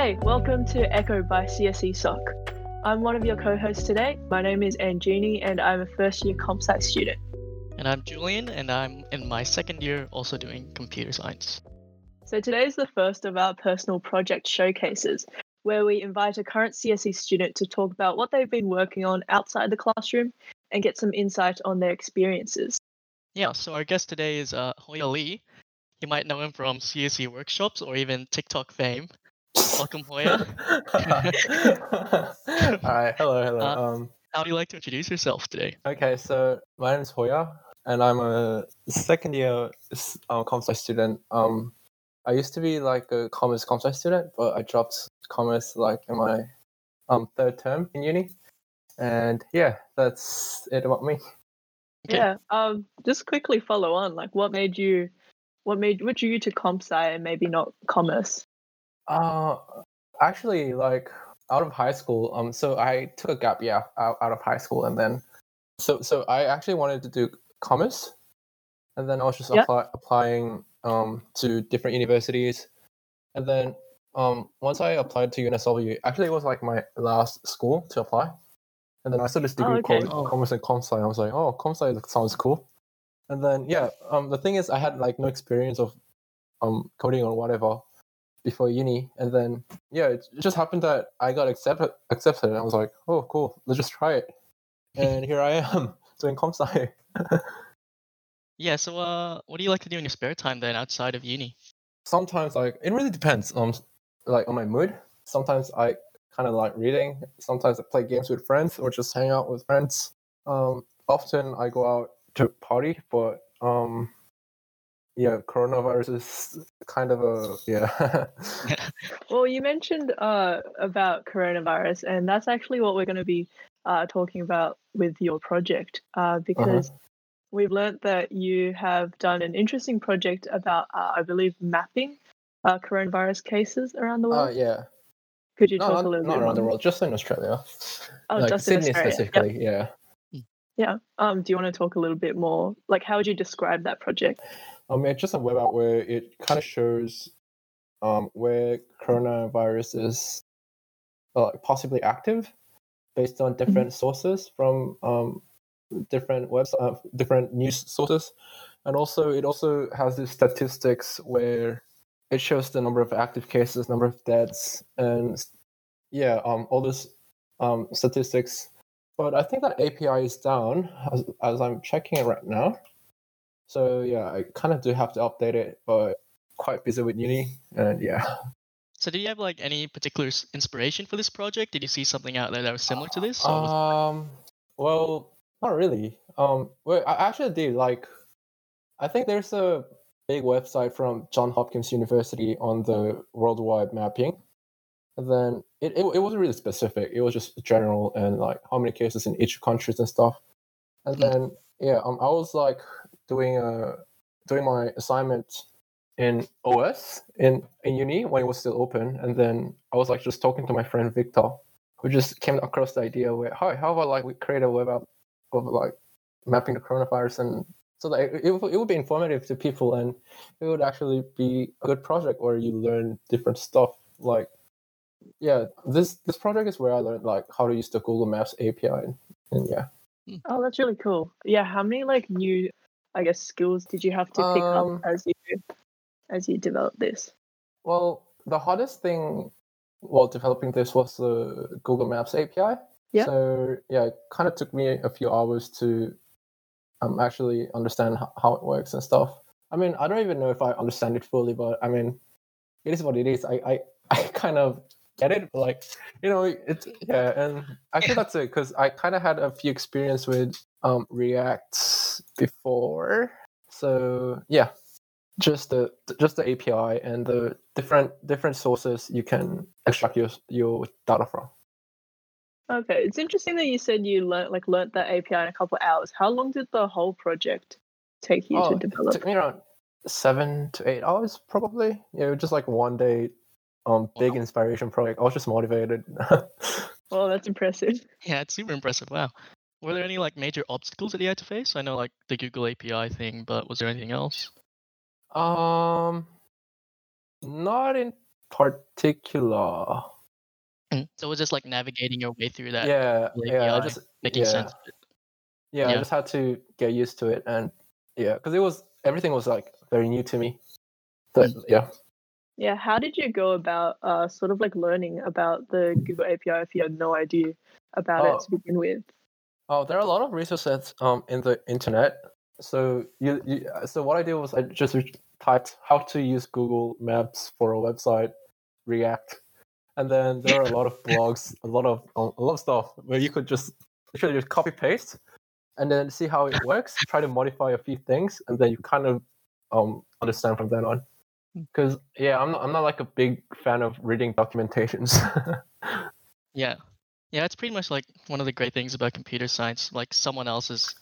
Hey, welcome to Echo by CSESoc. I'm one of your co hosts today. My name is Anjini and I'm a first year comp sci student. And I'm Julian, and I'm in my second year also doing computer science. So today is the first of our personal project showcases, where we invite a current CSE student to talk about what they've been working on outside the classroom and get some insight on their experiences. Yeah, so our guest today is uh, Hoya Lee. You might know him from CSE workshops or even TikTok fame. Welcome, Hoya. All right, hello, hello. Uh, um, How do you like to introduce yourself today? okay, so my name is Hoya, and I'm a second year s- uh, comp sci student. Um, I used to be like a commerce comp sci student, but I dropped commerce like in my um third term in uni. And yeah, that's it about me. Okay. Yeah. Um. Just quickly follow on. Like, what made you, what made, what drew you to comp sci and maybe not commerce? Uh, actually, like out of high school, um, so I took a gap year out, out of high school, and then, so so I actually wanted to do commerce, and then I was just apply, applying um to different universities, and then um once I applied to UNSW, actually it was like my last school to apply, and then I saw this Oh, degree okay. called Oh. commerce and comp sci. I was like, oh, comp sci sounds cool, and then yeah, um the thing is I had like no experience of um coding or whatever before uni and then yeah it just happened that i got accepted accepted and i was like oh cool let's just try it. And here i am doing comp sci. Yeah, so uh, what do you like to do in your spare time then outside of uni? sometimes like it really depends on, like on my mood. Sometimes i kind of like reading. Sometimes i play games with friends or just hang out with friends. Um often i go out to party but um yeah coronavirus is kind of a yeah Well, you mentioned uh about coronavirus, and that's actually what we're going to be uh talking about with your project. Uh, because we've learnt that you have done an interesting project about, uh, I believe, mapping uh, coronavirus cases around the uh, world. yeah Could you no, talk not, a little not bit around the world just in australia Oh, like just in sydney Australia. Yep. specifically yeah Yeah. Um, do you want to talk a little bit more? Like, how would you describe that project? Um, it's just a web app where it kind of shows um, where coronavirus is uh, possibly active based on different sources from um, different webs, uh, different news sources, and also it also has these statistics where it shows the number of active cases, number of deaths, and yeah, um, all this um, statistics. But I think that API is down as, as I'm checking it right now. So yeah, I kind of do have to update it, but quite busy with uni, and yeah. So did you have like any particular inspiration for this project? Did you see something out there that was similar to this? or was- Um, well, not really. Um, well, I actually did like. I think there's a big website from John Hopkins University on the worldwide mapping, and then it, it it wasn't really specific. It was just general and like how many cases in each countries and stuff. And Hmm. then yeah, um, I was like doing a doing my assignment in OS in in uni when it was still open, and then I was like just talking to my friend Victor, who just came across the idea where hi, how about like we create a web app of like mapping the coronavirus and so that it, it, would- it would be informative to people and it would actually be a good project where you learn different stuff like yeah this this project is where i learned like how to use the google maps api and, and yeah Oh, that's really cool. Yeah. How many like new, I guess, skills did you have to pick Um, up as you as you developed this? well the hardest thing while developing this was the google maps api Yeah. so yeah it kind of took me a few hours to um, actually understand how, it works and stuff i mean i don't even know if i understand it fully but i mean it is what it is i i, I kind of get it but like you know it's yeah and actually that's it because i kind of had a few experience with um react before so yeah just the just the api and the different different sources you can extract your your data from Okay, it's interesting that you said you learnt like learnt that API in a couple of hours. How long did the whole project take you Oh, to develop? it took me around seven to eight hours probably yeah it was just like one day um big Wow. inspiration project i was just motivated well, that's impressive. Yeah, it's super impressive. Wow. Were there any like major obstacles that you had to face? I know like the Google API thing, but was there anything else? Um, not in particular. Mm, So it was just like navigating your way through that yeah, Google yeah. I API, just making yeah. sense of it. yeah, I just had to get used to it, and yeah, because it was everything was like very new to me. But Mm. yeah, Yeah, how did you go about uh, sort of like learning about the Google API if you had no idea about Oh. it to begin with? Oh, there are a lot of resources um in the internet. So you, you so what I did was I just typed how to use Google Maps for a website, React, and then there are a lot of blogs, a lot of a lot of stuff where you could just literally just copy paste, and then see how it works. Try to modify a few things, and then you kind of um understand from then on. Because yeah, I'm not, I'm not like a big fan of reading documentations. Yeah. Yeah, it's pretty much like one of the great things about computer science. Like someone else has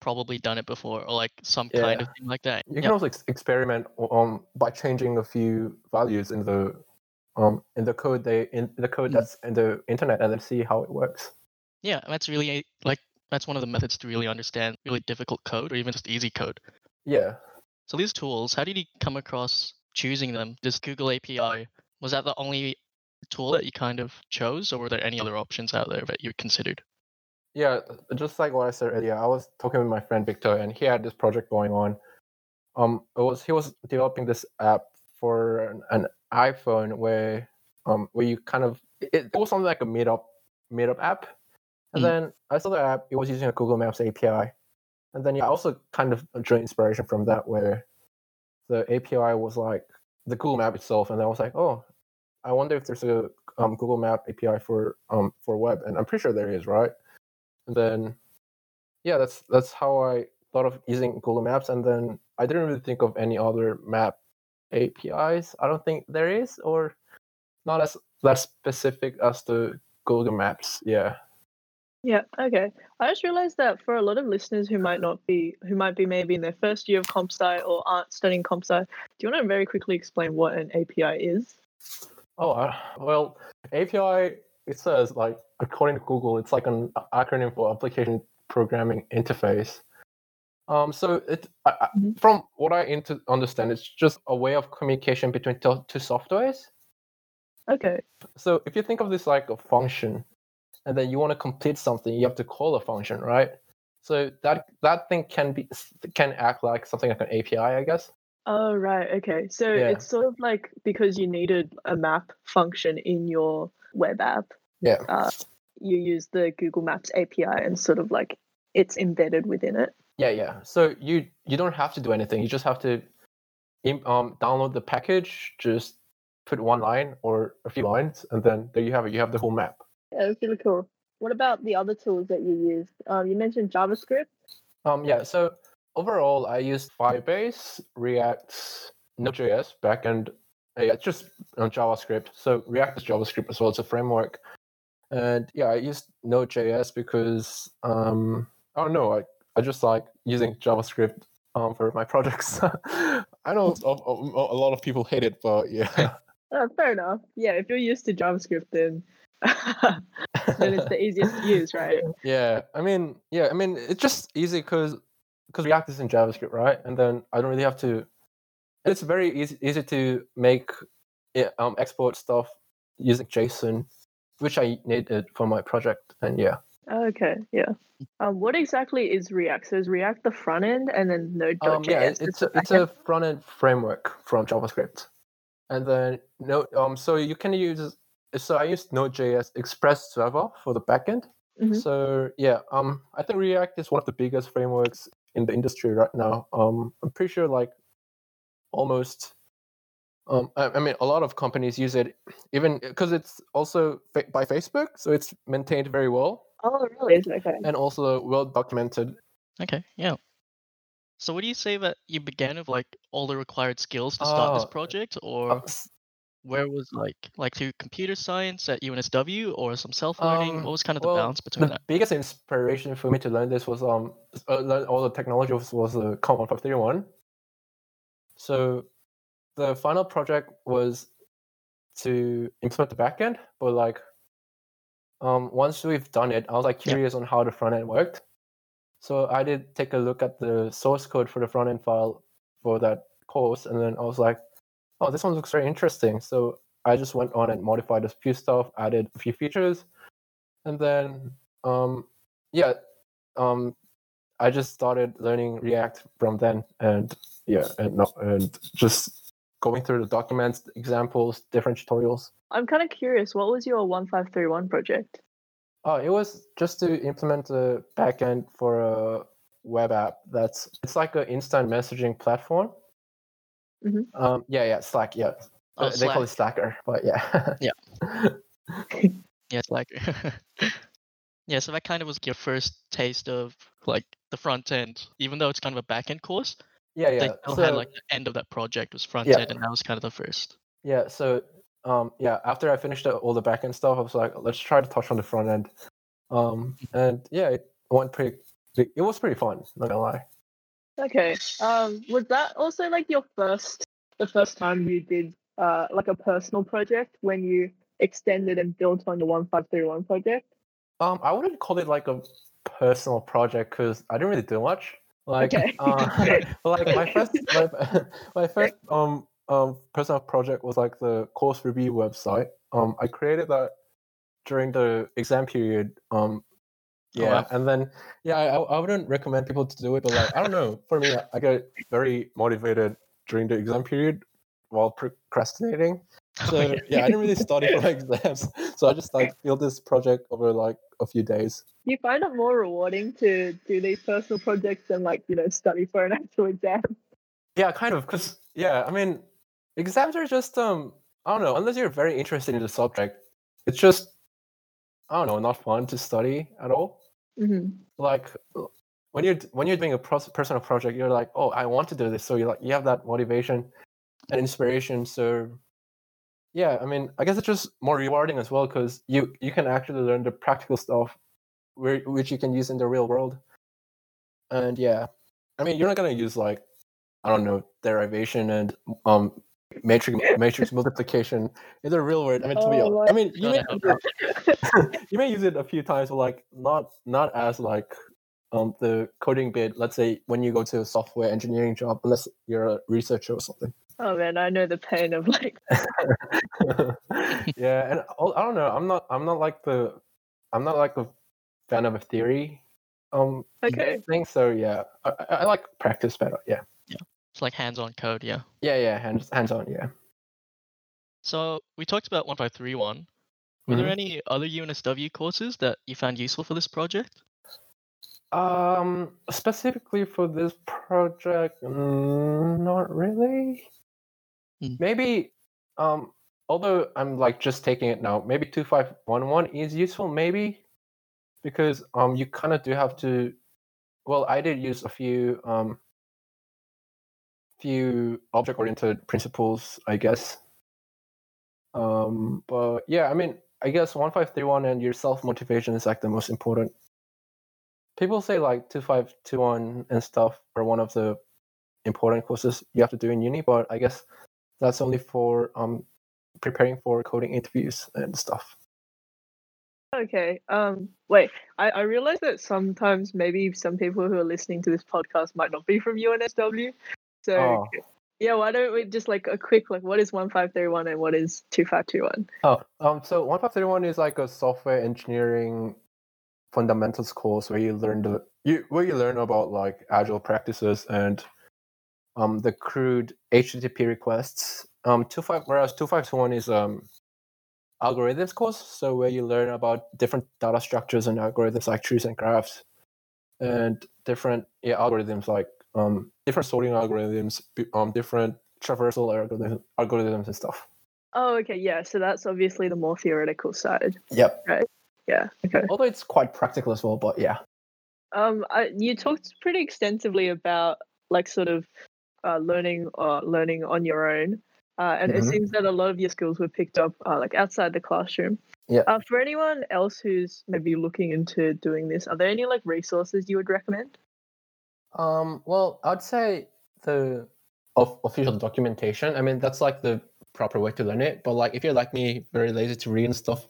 probably done it before, or like some kind of thing like that. you can Yeah. also ex- experiment um by changing a few values in the um in the code they in the code Mm. that's in the internet and then see how it works. Yeah, that's really like that's one of the methods to really understand really difficult code or even just easy code. Yeah. So these tools, how did you come across choosing them? This Google API was that the only tool that you kind of chose, or were there any other options out there that you considered? Yeah, just like what I said earlier, I was talking with my friend Victor, and he had this project going on. Um, it was he was developing this app for an, an iPhone where um where you kind of it, it was something like a meetup meetup app, and Mm. then I saw the app. It was using a Google Maps API, and then yeah, I also kind of drew inspiration from that where the API was like the Google Map itself, and I was like, oh, I wonder if there's a um, Google Map API for um for web, and I'm pretty sure there is, right? And then yeah, that's that's how I thought of using Google Maps, and then I didn't really think of any other map APIs. I don't think there is, or not as that specific as the Google Maps. Yeah. Yeah, okay. I just realized that for a lot of listeners who might not be, who might be maybe in their first year of comp sci or aren't studying comp sci, do you want to very quickly explain what an API is? Oh uh, well, API. It says like according to Google, it's like an acronym for Application Programming Interface. Um, so it I, Mhm. from what I into understand, it's just a way of communication between two, two softwares. Okay. So if you think of this like a function, and then you want to complete something, you have to call a function, right? So that that thing can be can act like something like an API, I guess. Oh, right. Okay. So Yeah. it's sort of like because you needed a map function in your web app, Yeah. uh, you use the Google Maps API and sort of like it's embedded within it. Yeah, yeah. So you you don't have to do anything. You just have to um download the package, just put one line or a few lines, and then there you have it. You have the whole map. Yeah, that's really cool. What about the other tools that you used? Um, you mentioned JavaScript. Um, yeah. So overall, I used Firebase, React, Node.js backend. uh, Yeah, just on JavaScript. So React is JavaScript as well. It's a framework. And yeah, I used Node.js because um, I don't know. I, I just like using JavaScript um, for my projects. I know a, a, lot of people hate it, but yeah. Oh, fair enough. Yeah, if you're used to JavaScript, then then it's the easiest to use, right? Yeah, I mean, yeah, I mean, it's just easy because because React is in JavaScript, right? And then I don't really have to. It's very easy easy to make yeah, um export stuff using JSON, which I needed for my project. And yeah, Okay, yeah. Um, what exactly is React? So is React the front end and then Node.js? um, yeah, it- is it's a, it's a front end framework from JavaScript, and then no, um, so you can use. So I used Node.js Express Server for the backend. Mhm. So yeah, um, I think React is one of the biggest frameworks in the industry right now. Um, I'm pretty sure like almost. Um, I, I mean, a lot of companies use it, even because it's also fa- by Facebook, so it's maintained very well Oh, really? Okay. and also well documented. Okay, yeah. So would you say that you began with like all the required skills to start this Oh, project, Uh, or s- where was like like through computer science at UNSW or some self learning? Um, what was kind of the well, balance between that? the that? biggest inspiration for me to learn this was um uh, learn all the technology was, was the COMP 1531. So the final project was to implement the backend, but like um once we've done it, I was like Yeah. curious on how the front end worked. So I did take a look at the source code for the front end file for that course, and then I was like, oh, this one looks very interesting. So I just went on and modified a few stuff, added a few features, and then um, yeah, um, I just started learning React from then, and yeah, and no, and just going through the documents, examples, different tutorials. I'm kind of curious. What was your one five three one project? Oh, it was just to implement a backend for a web app. That's it's like an instant messaging platform. Mhm. Um, yeah, yeah, Slack. Yeah, Oh, Uh, they call it Slack. Slackr, but yeah. Yeah. Yeah, it's like yeah. So that kind of was your first taste of like the front end, even though it's kind of a back end course. yeah, They yeah. still So, had like the end of that project was front Yeah. end, and that was kind of the first. yeah, so um, yeah. After I finished all the backend stuff, I was like, let's try to touch on the front end. Um, and yeah, it went pretty. It was pretty fun. Not gonna lie. Okay. Um, was that also like your first, the first time you did uh like a personal project when you extended and built on your one five three one project? Um, I wouldn't call it like a personal project because I didn't really do much. Like, Okay. uh, like my first, my, my first um um personal project was like the course review website. Um, I created that during the exam period. Um, Oh, yeah, wow. and then yeah, I, I wouldn't recommend people to do it, but like I don't know. For me, I get very motivated during the exam period while procrastinating. So Okay. yeah, I didn't really study for my exams, so I just like built this project over like a few days. You find it more rewarding to do these personal projects than like you know study for an actual exam? Yeah, kind of. Cause yeah, I mean, exams are just um, I don't know. Unless you're very interested in the subject, it's just I don't know, not fun to study at all. Hmm Like uh, when you're when you're doing a personal project, you're like, oh, I want to do this. So you like you have that motivation and inspiration. So yeah, I mean, I guess it's just more rewarding as well because you you can actually learn the practical stuff, where which you can use in the real world. And yeah, I mean, you're not gonna use like I don't know derivation and um matrix matrix multiplication is a real word. I mean, to be Oh, honest, I mean, you may, use it, you may use it a few times, but like not not as like um the coding bit. Let's say when you go to a software engineering job, unless you're a researcher or something. Oh man, I know the pain of like yeah, and I don't know. I'm not. I'm not like the. I'm not like a fan of a theory. Um. okay. Thing. So yeah, I I like practice better. Yeah. It's like hands-on code, yeah. Yeah. Yeah. Hands hands on. Yeah. So we talked about 1531. Were Mhm. there any other UNSW courses that you found useful for this project? Um. Specifically for this project, mm, not really. Mm. Maybe. Um. Although I'm like just taking it now, maybe two five one one is useful. Maybe because um you kind of do have to. Well, I did use a few um few object oriented principles, I guess. Um, but yeah, I mean, I guess one five three one and your self motivation is like the most important. People say like two five two one and stuff are one of the important courses you have to do in uni, but I guess that's only for um preparing for coding interviews and stuff. Okay. Um. Wait. I I realize that sometimes maybe some people who are listening to this podcast might not be from UNSW. So Oh. yeah, why don't we just like a quick like what is one five three one and what is two five two one? Oh, um, so one five three one is like a software engineering fundamentals course where you learn the you where you learn about like agile practices and um the CRUD HTTP requests. Um, two five whereas two five two one is um algorithms course, so where you learn about different data structures and algorithms like trees and graphs, and different yeah algorithms like um different sorting algorithms, um different traversal algorithms, algorithms and stuff. Oh, okay. Yeah. So that's obviously the more theoretical side. Yep. Yeah. Okay. although it's quite practical as well but yeah Um. I, you talked pretty extensively about like sort of uh, learning or learning on your own. Uh, and it Mhm. seems that a lot of your skills were picked up uh, like outside the classroom. Yeah. Uh, for anyone else who's maybe looking into doing this, are there any like resources you would recommend? Um well i'd say the of official documentation i mean that's like the proper way to learn it but like if you're like me very lazy to read and stuff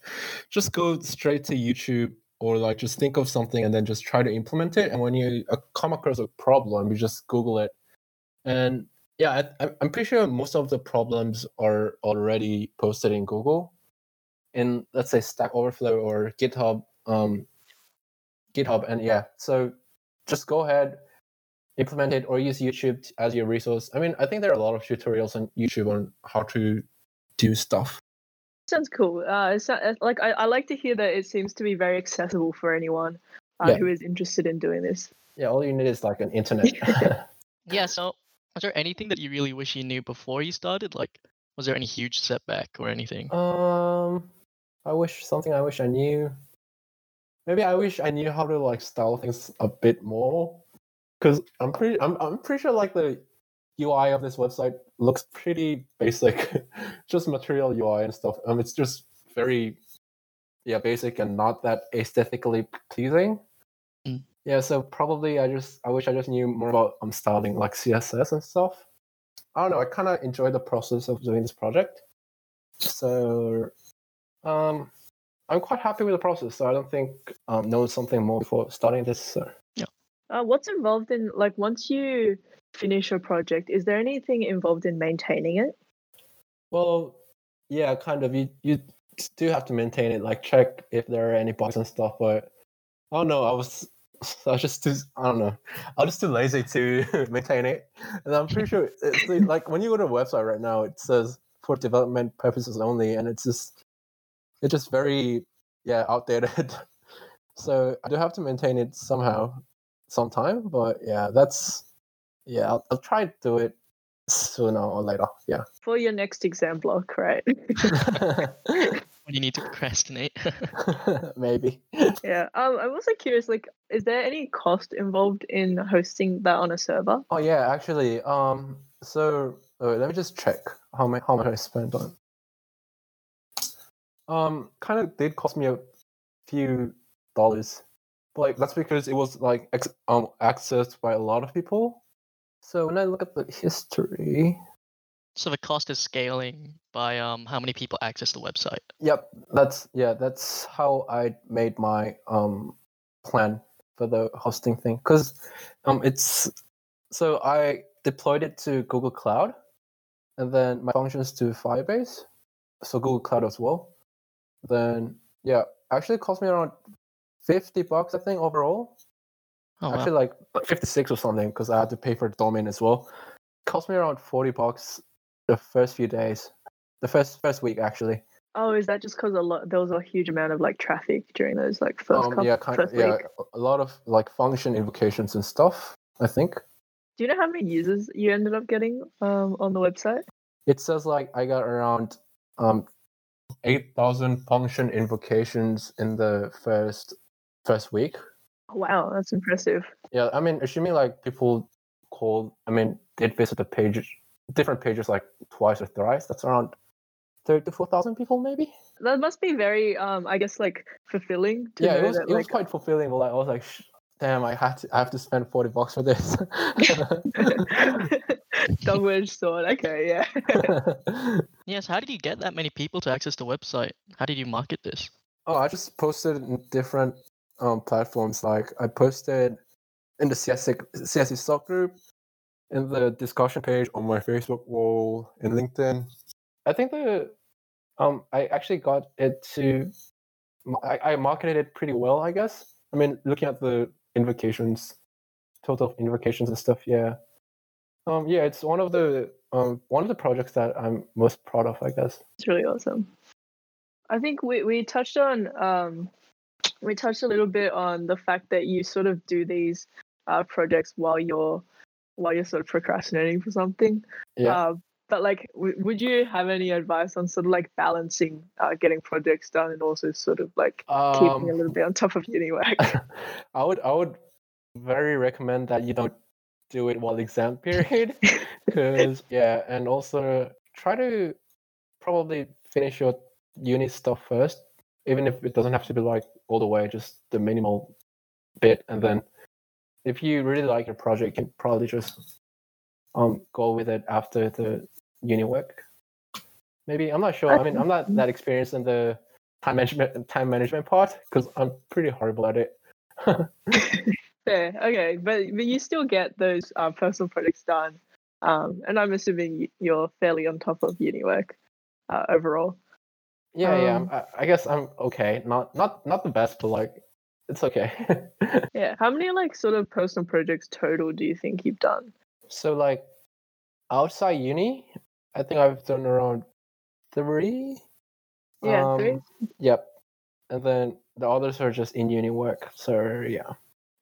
just go straight to youtube or like just think of something and then just try to implement it and when you uh, come across a problem you just google it and Yeah, I, I'm- pretty sure most of the problems are already posted in Google, in let's say Stack Overflow or GitHub. Um, GitHub, and yeah, so just go ahead, implement it, or use YouTube as your resource. I mean, I think there are a lot of tutorials on YouTube on how to do stuff. Sounds cool. Uh, it's like I, I like to hear that it seems to be very accessible for anyone uh, Yeah. who is interested in doing this. Yeah, all you need is like an internet. Yeah. So, was there anything that you really wish you knew before you started? Like, was there any huge setback or anything? Um, I wish something I wish I knew. Maybe I wish I knew how to like style things a bit more, because I'm pretty I'm I'm pretty sure like the UI of this website looks pretty basic, just material UI and stuff. Um, it's just very yeah basic and not that aesthetically pleasing. Mm. Yeah, so probably I just I wish I just knew more about um styling like CSS and stuff. I don't know. I kind of enjoy the process of doing this project. So, um, I'm quite happy with the process. So I don't think um, know something more before starting this. So. Uh, what's involved in like once you finish a project? Is there anything involved in maintaining it? Well, yeah, kind of. You you do have to maintain it, like check if there are any bugs and stuff. But I don't know. I was I was just too I don't know. I was just too lazy to maintain it, and I'm pretty sure it's like when you go to a website right now, it says for development purposes only, and it's just it's just very yeah outdated. so I do have to maintain it somehow, sometime. But yeah, that's yeah. I'll, I'll try to do it sooner or later. Yeah. For your next exam block, right? When you need to procrastinate? Maybe. yeah. Um, I'm also curious. Like, is there any cost involved in hosting that on a server? Oh yeah, actually. Um. So uh, let me just check how much how much I spent on. Um, kind of did cost me a few dollars, but like that's because it was like ex- um accessed by a lot of people. So when I look at the history, so the cost is scaling by um how many people access the website. Yep, that's yeah, that's how I made my um plan for the hosting thing cuz um it's so I deployed it to Google Cloud and then my functions to Firebase, so Google Cloud as well. Then yeah, actually it cost me around 50 bucks I think overall. Oh wow. Actually like 56 or something because I had to pay for the domain as well. cost me around 40 bucks the first few days. The first first week actually. Oh, is that just because a lot there was a huge amount of like traffic during those like first um, couple, yeah, kind of, first yeah, week? a lot of like function invocations and stuff. I think Do you know how many users you ended up getting um on the website? it says like I got around um eight thousand function invocations in the first first week. Wow, that's impressive. Yeah, I mean, assuming like people called, I mean, did visit the pages, different pages like twice or thrice. That's around thirty to four thousand people, maybe. That must be very um I guess like fulfilling to yeah, it was that it was quite fulfilling. But like, I was like, Sh- damn, I had to I have to spend forty bucks for this. double edged sword. Okay, yeah. Yes. How did you get that many people to access the website? How did you market this? Oh, I just posted in different um, platforms. Like I posted in the CSC CSC group, in the discussion page on my Facebook wall, in LinkedIn. I think the um I actually got it to I, I marketed it pretty well, I guess. I mean, looking at the invocations, total invocations and stuff. Yeah. Um. Yeah, it's one of the um one of the projects that I'm most proud of, I guess. It's really awesome. I think we, we touched on um we touched a little bit on the fact that you sort of do these uh, projects while you're while you're sort of procrastinating for something. Yeah. Uh, but like, w- would you have any advice on sort of like balancing uh, getting projects done and also sort of like keeping a Um, little bit on top of uni work? I would I would very recommend that you don't do it while exam period because yeah and also try to probably finish your uni stuff first even if it doesn't have to be like all the way just the minimal bit and then if you really like your project you can probably just um go with it after the uni work. Maybe i'm not sure i mean i'm not that experienced in the time management time management part because i'm pretty horrible at it. Fair, okay, but but you still get those uh, personal projects done Um, and I'm assuming you're fairly on top of uni work uh, overall. Yeah, yeah. Um, I'm, I, I guess I'm okay. Not not not the best, but like it's okay. Yeah. How many like sort of personal projects total do you think you've done? so like outside uni, I think I've done around three. Yeah, three. Um, Yep. And then the others are just in uni work. So yeah.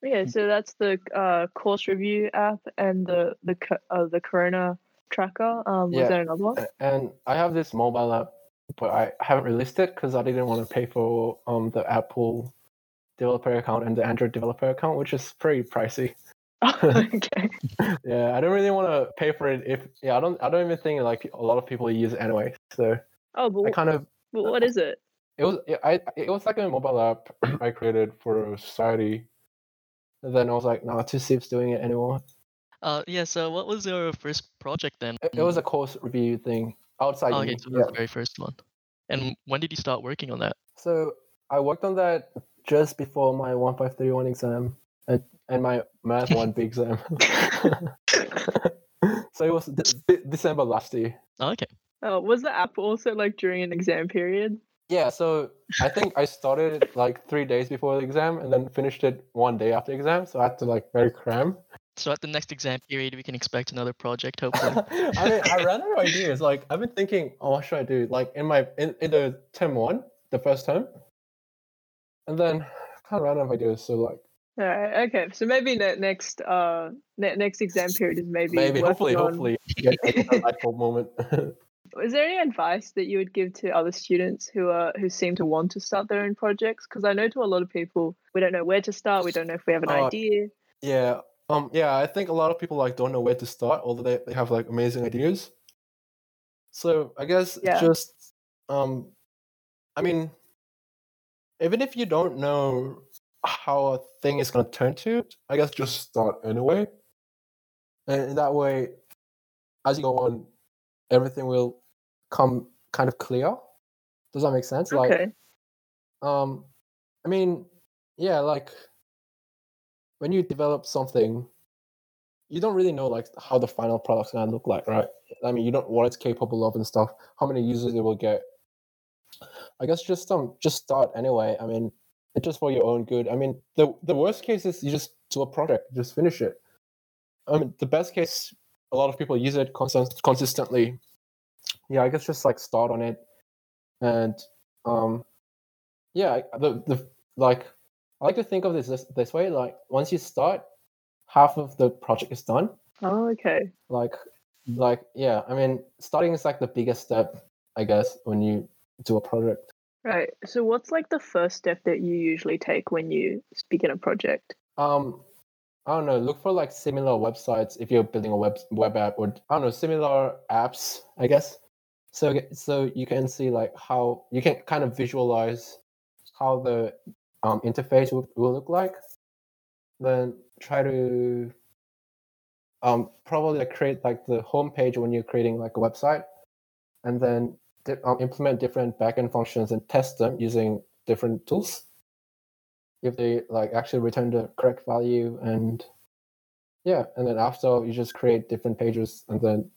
Yeah, so that's the uh, course review app and the the uh, the Corona tracker. Um, was Yeah. there another one? And I have this mobile app, but I haven't released it because I didn't want to pay for um the Apple developer account and the Android developer account, which is pretty pricey. okay. Yeah, I don't really want to pay for it if yeah, I don't I don't even think like a lot of people use it anyway. So Oh, but, I kind of but what is it? it was it, I it was like a mobile app I created for a society. And then I was like, nah, two Steve's doing it anymore. Uh, yeah. So what was your first project then? It, it was a course review thing outside. Oh, okay, uni, so yeah. the very first one. And mm. when did you start working on that? So I worked on that just before my one five three one exam and, and my math one big exam. so it was de- de- December last year. Oh, okay. Oh, was the app also like during an exam period? Yeah, so I think I started like three days before the exam and then finished it one day after the exam. So I had to like very cram. So at the next exam period, we can expect another project, hopefully. I mean, I ran out of ideas. Like I've been thinking, oh, what should I do? Like in my in, in the term one, the first term, and then kind of ran out of ideas. So like All right. Okay. So maybe ne- next uh ne- next exam period is maybe maybe, hopefully, on- hopefully, get a light bulb moment. Is there any advice that you would give to other students who are who seem to want to start their own projects? Because I know to a lot of people, we don't know where to start. We don't know if we have an Uh, idea. yeah, um, yeah. I think a lot of people like don't know where to start, although they, they have like amazing ideas. So I guess Yeah. just um, I mean, even if you don't know how a thing is gonna turn to, I guess just start anyway. And in that way, as you go on, everything will come kind of clear. Does that make sense? Like Okay. um i mean yeah like when you develop something you don't really know like how the final product's gonna look like right? I mean you don't what it's capable of and stuff how many users it will get. I guess just um just start anyway. I mean it's just for your own good. I mean the the worst case is you just do a project just finish it. I mean the best case a lot of people use it constant, consistently. Yeah i guess just like start on it. And um yeah the the like i like to think of this this, this way like once you start half of the project is done Oh, okay. like like yeah i mean starting is like the biggest step i guess when you do a project Right. So, what's like the first step that you usually take when you begin a project? um i don't know look for like similar websites if you're building a web web app or i don't know similar apps i guess so so you can see like how you can kind of visualize how the um, interface will, will look like then try to um probably like create like the home page when you're creating like a website and then di- um, implement different backend functions and test them using different tools if they like actually return the correct value and yeah and then after you just create different pages and then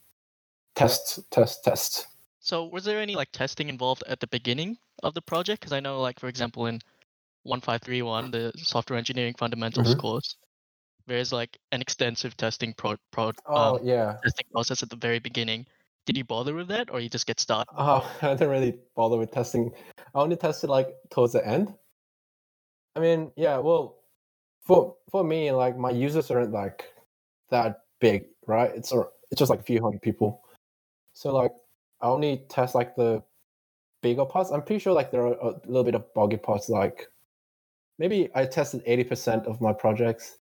test test test So was there any like testing involved at the beginning of the project? Because I know, like for example, in one five three one, the software engineering fundamentals Mhm. course, there's like an extensive testing pro, pro oh um, yeah. testing process at the very beginning. Did you bother with that, or you just get started? oh i didn't really bother with testing. I only tested like towards the end. I mean yeah well for for me like my users aren't like that big right? It's a, it's just like a few hundred people. So like i only test like the bigger parts. I'm pretty sure like there are a little bit of buggy parts like maybe i tested 80% of my projects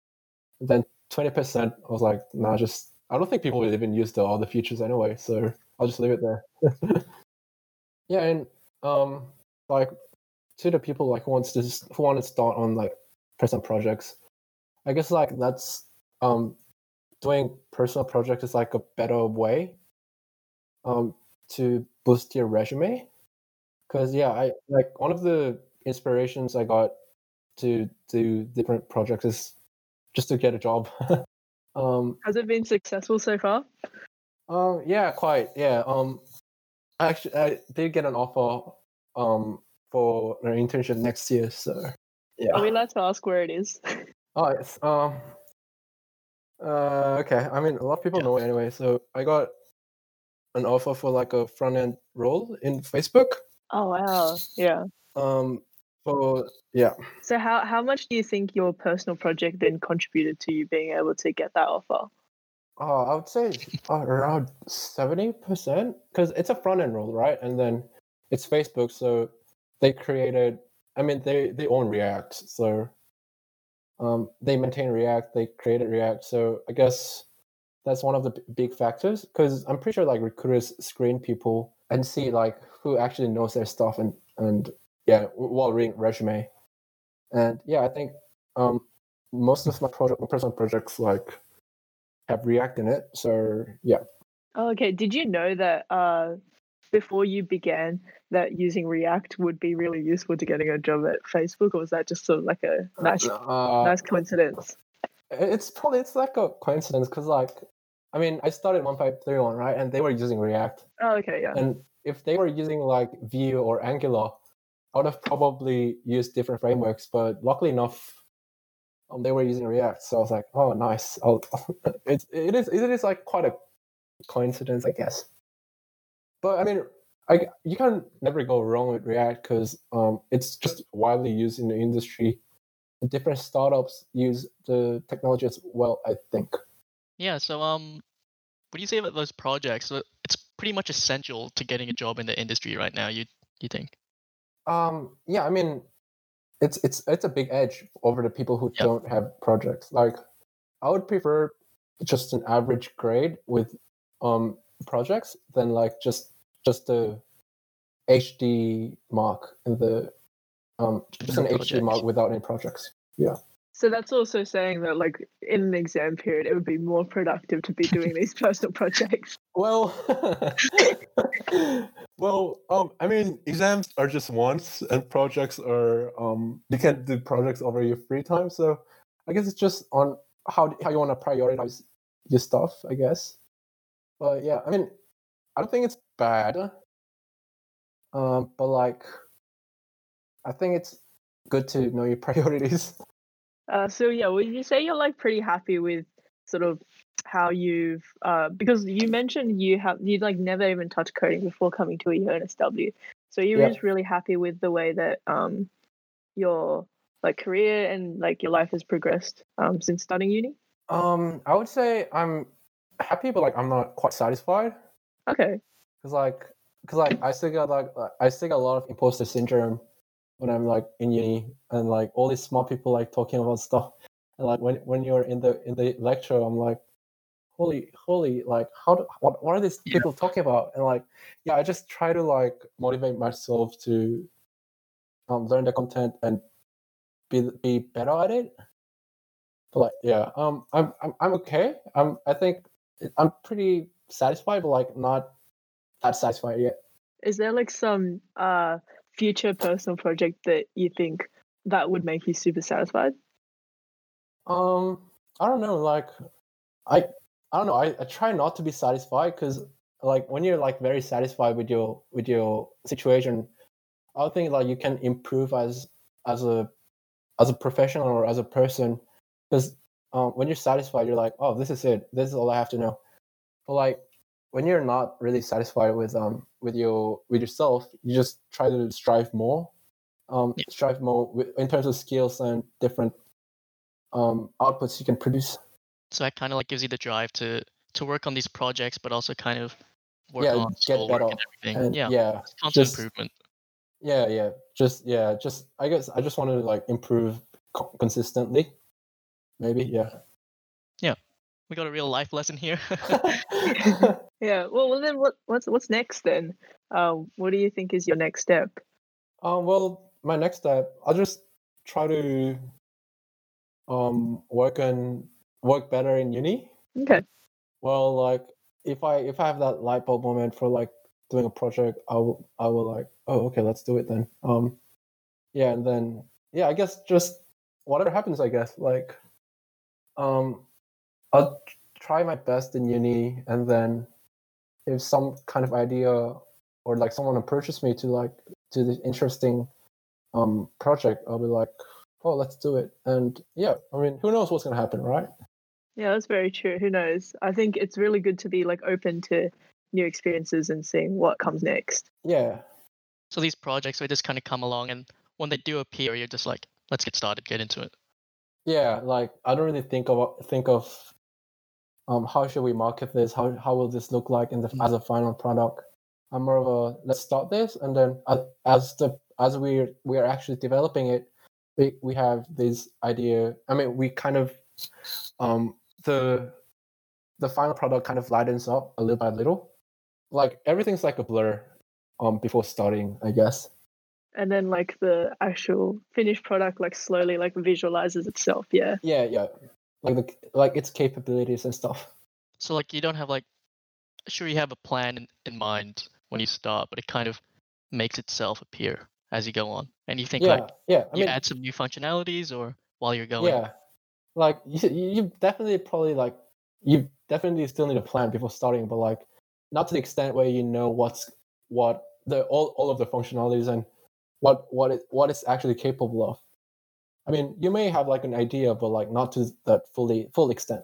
then 20% i was like nah just i don't think people will even use the other features anyway so i'll just leave it there. Yeah and um like to the people like who wants to s- who want to start on like personal projects i guess like that's um doing personal projects is like a better way um to boost your resume. Because yeah i like one of the inspirations i got to do different projects is just to get a job um Has it been successful so far? Um, yeah, quite. Yeah. Um, actually, I did get an offer um for an internship next year. So yeah. Are we allowed to ask where it is? Oh, it's um. Uh, okay. I mean, a lot of people Yeah. know it anyway. So I got an offer for like a front end role in Facebook. Oh wow, yeah. Um, for yeah. So how how much do you think your personal project then contributed to you being able to get that offer? Oh, I would say around seventy percent because it's a front end role, right? And then it's Facebook, so they created. I mean, they they own React, so um, they maintain React. They created React, so I guess that's one of the big factors. Because I'm pretty sure like recruiters screen people and see like who actually knows their stuff and and yeah, while reading resume. And yeah, I think um, most of my project, my personal projects, like have React in it. So yeah. Oh, okay. Did you know that uh, before you began that using React would be really useful to getting a job at Facebook, or was that just sort of like a nice Uh, nice coincidence? It's probably it's like a coincidence because like I mean I started one five three one right, and they were using React, Oh, okay, yeah. and if they were using like Vue or Angular, I would have probably used different frameworks. But luckily enough, um, they were using React, so I was like, oh, nice. I'll, it's it is it is like quite a coincidence, I guess. But I mean, I you can never go wrong with React because um, it's just widely used in the industry. Different startups use the technology as well. I think. Yeah. So um, what do you say about those projects? It's pretty much essential to getting a job in the industry right now. You you think? Um, yeah, I mean, it's it's it's a big edge over the people who Yep. don't have projects. Like, I would prefer just an average grade with um projects than like just just a HD mark in the um just No an HD mark without any projects. So that's also saying that, like, in an exam period, it would be more productive to be doing these personal projects. Well, well, um, I mean, exams are just once, and projects are um, you can do projects over your free time. So, I guess it's just on how how you want to prioritize your stuff. I guess, but yeah, I mean, I don't think it's bad. Um, but like, I think it's good to know your priorities. Uh, so yeah, would you say you're like pretty happy with sort of how you've uh, because you mentioned you have you like never even touched coding before coming to a UNSW, so you're Yeah. just really happy with the way that um your like career and like your life has progressed um since starting uni. Um, I would say I'm happy, but like I'm not quite satisfied. Okay. Cause like, cause like I still got like, I still got a lot of imposter syndrome when I'm like in uni and like all these smart people like talking about stuff. And like when when you're in the in the lecture I'm like holy holy like how do, what what are these Yeah. people talking about? And like yeah I just try to like motivate myself to um learn the content and be be better at it. But like yeah um I'm I'm I'm okay. I'm I think I'm pretty satisfied but like not that satisfied yet. Is there like some uh future personal project that you think that would make you super satisfied? Um, I don't know. Like, I I don't know. I, I try not to be satisfied because like when you're like very satisfied with your with your situation, I think like you can improve as as a as a professional or as a person because um, when you're satisfied, you're like, oh, this is it. This is all I have to know. But like when you're not really satisfied with um with your with yourself, you just try to strive more, um, Yeah. strive more with, in terms of skills and different um outputs you can produce. So that kind of like gives you the drive to to work on these projects, but also kind of work Yeah, on get better. and everything. And yeah, yeah, constant just- improvement. yeah, yeah. Just yeah, just I guess I just want to like improve co- consistently. Maybe yeah. We got a real life lesson here. Yeah. Well, well then what what's what's next then? Um, what do you think is your next step? Um, well, my next step, I'll just try to um work and work better in uni. Okay. Well, like if I if I have that light bulb moment for like doing a project, I will I will like oh okay let's do it then. Um, yeah, and then yeah, I guess just whatever happens, I guess like um, I'll try my best in uni, and then if some kind of idea or like someone approaches me to like to this interesting um project, I'll be like, oh, let's do it. And yeah, I mean, who knows what's gonna happen, right? Yeah, that's very true. Who knows? I think it's really good to be like open to new experiences and seeing what comes next. Yeah, So these projects they just kind of come along, and when they do appear, you're just like, let's get started, get into it. yeah. Like I don't really think of think of um how should we market this? How how will this look like in the Mm. as a final product? I'm more of a let's start this, and then as, as the as we we are actually developing it, we we have this idea. I mean, we kind of um the the final product kind of lightens up a little by little. Like everything's like a blur um before starting, I guess. And then like the actual finished product like slowly like visualizes itself. Yeah. Yeah, yeah. Like the like its capabilities and stuff. So like you don't have like, sure you have a plan in, in mind when you start, but it kind of makes itself appear as you go on, and you think yeah, like yeah. I you mean, add some new functionalities or while you're going. yeah. Like you, you definitely probably like you definitely still need a plan before starting, but like not to the extent where you know what's what the all, all of the functionalities and what what it what it's actually capable of. I mean, you may have like an idea, but like not to that fully full extent.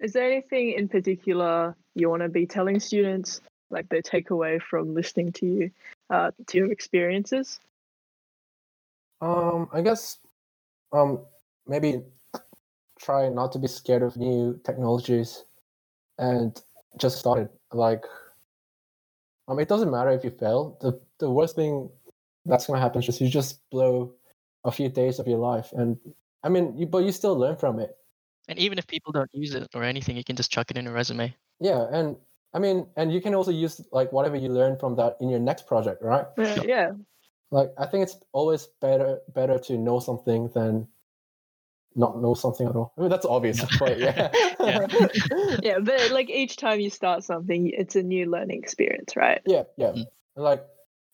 Is there anything in particular you want to be telling students, like the takeaway from listening to you, uh, to your experiences? Um, I guess, um, maybe try not to be scared of new technologies, and just start it. Like, um, it doesn't matter if you fail. the The worst thing that's gonna happen is just you just blow a few days of your life, and I mean, you but you still learn from it. And even if people don't use it or anything, you can just chuck it in a resume. Yeah, and I mean, and you can also use like whatever you learn from that in your next project, right? Uh, yeah. like i think it's always better better to know something than not know something at all i mean that's obvious but yeah Yeah. Yeah. But like each time you start something, it's a new learning experience, right? yeah yeah Mm. And, like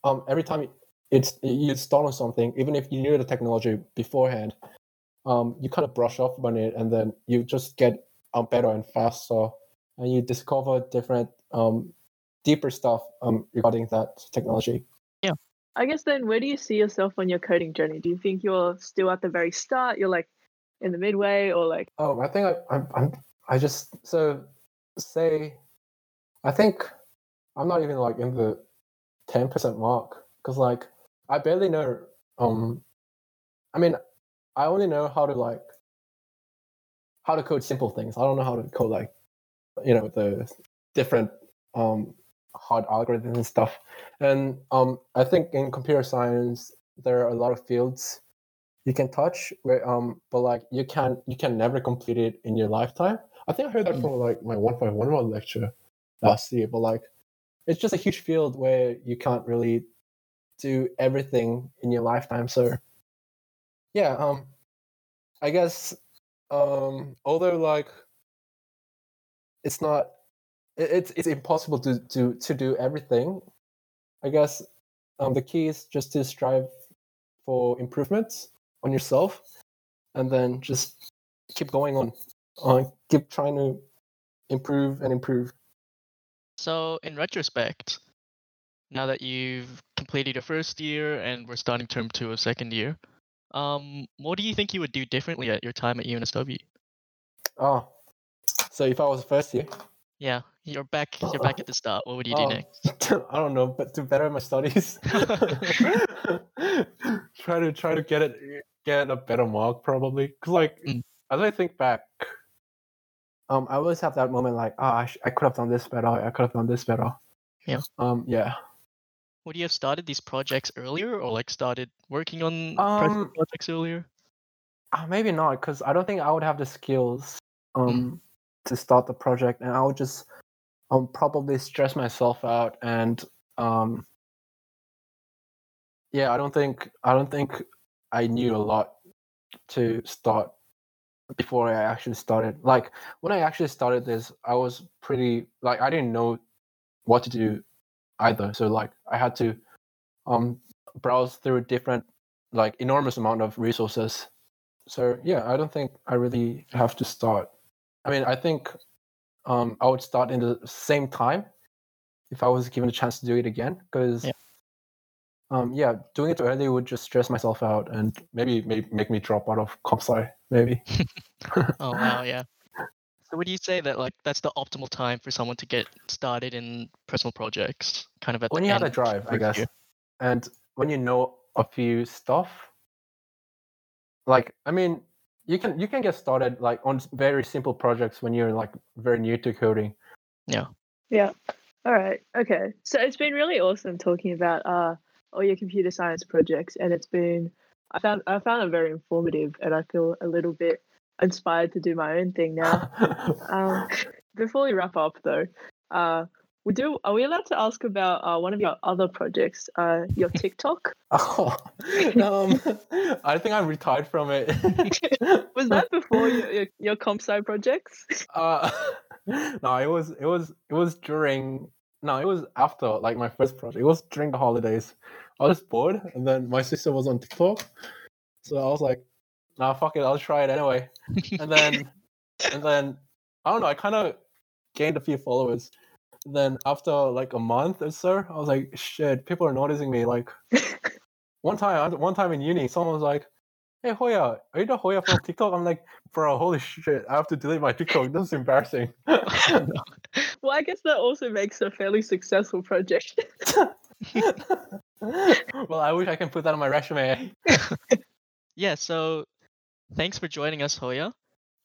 um every time it's you start on something even if you knew the technology beforehand um you kind of brush off on it and then you just get um, better and faster and you discover different um deeper stuff um regarding that technology Yeah, I guess then, where do you see yourself on your coding journey? Do you think you're still at the very start? You're like in the midway, or like Oh, I think I, I'm, I'm, I just so say, I think I'm not even like in the ten percent mark because like I barely know. Um, I mean, I only know how to like how to code simple things. I don't know how to code like you know the different um hard algorithms and stuff. And um, I think in computer science there are a lot of fields you can touch where um but like you can you can never complete it in your lifetime i think i heard that Mm. from like my 1.1 lecture last year but like it's just a huge field where you can't really do everything in your lifetime so yeah um i guess um although like it's not it, it's it's impossible to to to do everything i guess um the key is just to strive for improvements on yourself and then just keep going on on keep trying to improve and improve. So in retrospect, now that you've completed your first year and we're starting term two of second year, um, what do you think you would do differently at your time at UNSW? oh so if i was first year Yeah, you're back. You're back at the start. What would you do Oh. next? i don't know but to better my studies try to try to get it get a better mark probably because like Mm. as i think back um i always have that moment like ah I, sh- I could have done this better i could have done this better Yeah. um yeah Would you have started these projects earlier, or like started working on Um, projects earlier? Uh, maybe not, because I don't think I would have the skills Mm. um to start the project, and I would just um probably stress myself out, and um yeah, I don't think I don't think I knew a lot to start before I actually started. Like when I actually started this, I was pretty like I didn't know what to do either, so like I had to um browse through different like enormous amount of resources so yeah i don't think i really have to start i mean i think um i would start in the same time if I was given a chance to do it again because Yeah. um yeah doing it early would just stress myself out and maybe maybe make me drop out of comp sci maybe Oh wow, yeah. So would you say that like that's the optimal time for someone to get started in personal projects, kind of at when the you have a drive I guess year? and when you know a few stuff like I mean you can you can get started like on very simple projects when you're like very new to coding Yeah. Yeah. All right. Okay. So it's been really awesome talking about uh all your computer science projects, and it's been I found I found it very informative, and I feel a little bit inspired to do my own thing now. Um, before we wrap up, though, uh, we do. Are we allowed to ask about uh, one of your other projects, uh, your TikTok? Oh, um, I think I'm retired from it. Was that before your your, your comp sci projects? uh, no, it was it was it was during no, it was after like my first project. It was during the holidays. I was bored, and then my sister was on TikTok, so I was like, "Nah, fuck it, I'll try it anyway." And then, and then I don't know. I kind of gained a few followers. And then after like a month or so, I was like, "Shit, people are noticing me." Like one time, one time in uni, someone was like, "Hey Hoya, are you the Hoya from TikTok?" I'm like, "Bro, holy shit! I have to delete my TikTok. This is embarrassing." well, I guess that also makes a fairly successful project. well, I wish I can put that on my resume. Yeah, so thanks for joining us, Hoya.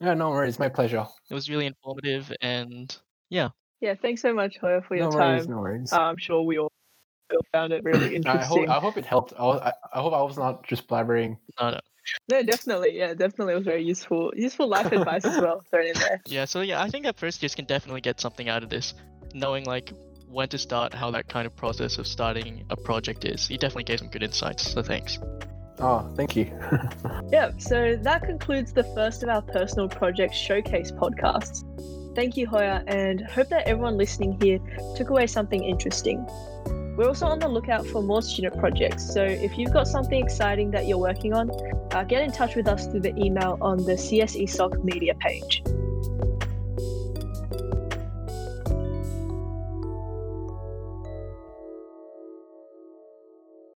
Yeah, no worries. My pleasure. It was really informative and yeah. yeah. Thanks so much, Hoya, for your no time. worries. No worries. Uh, I'm sure we all, found it really I interesting. hope I hope it helped. I, was- I, I hope I was not just blabbering. No, no. No, definitely. Yeah, definitely It was very useful. Useful life advice as well thrown in there. Yeah, so yeah, I think that first years can definitely get something out of this. Knowing like when to start, how that kind of process of starting a project is. You definitely gave some good insights, so thanks. Oh, thank you. Yeah, so that concludes the first of our personal project showcase podcasts. Thank you, Hoya, and hope that everyone listening here took away something interesting. We're also on the lookout for more student projects, so if you've got something exciting that you're working on, uh, get in touch with us through the email on the CSESoc media page.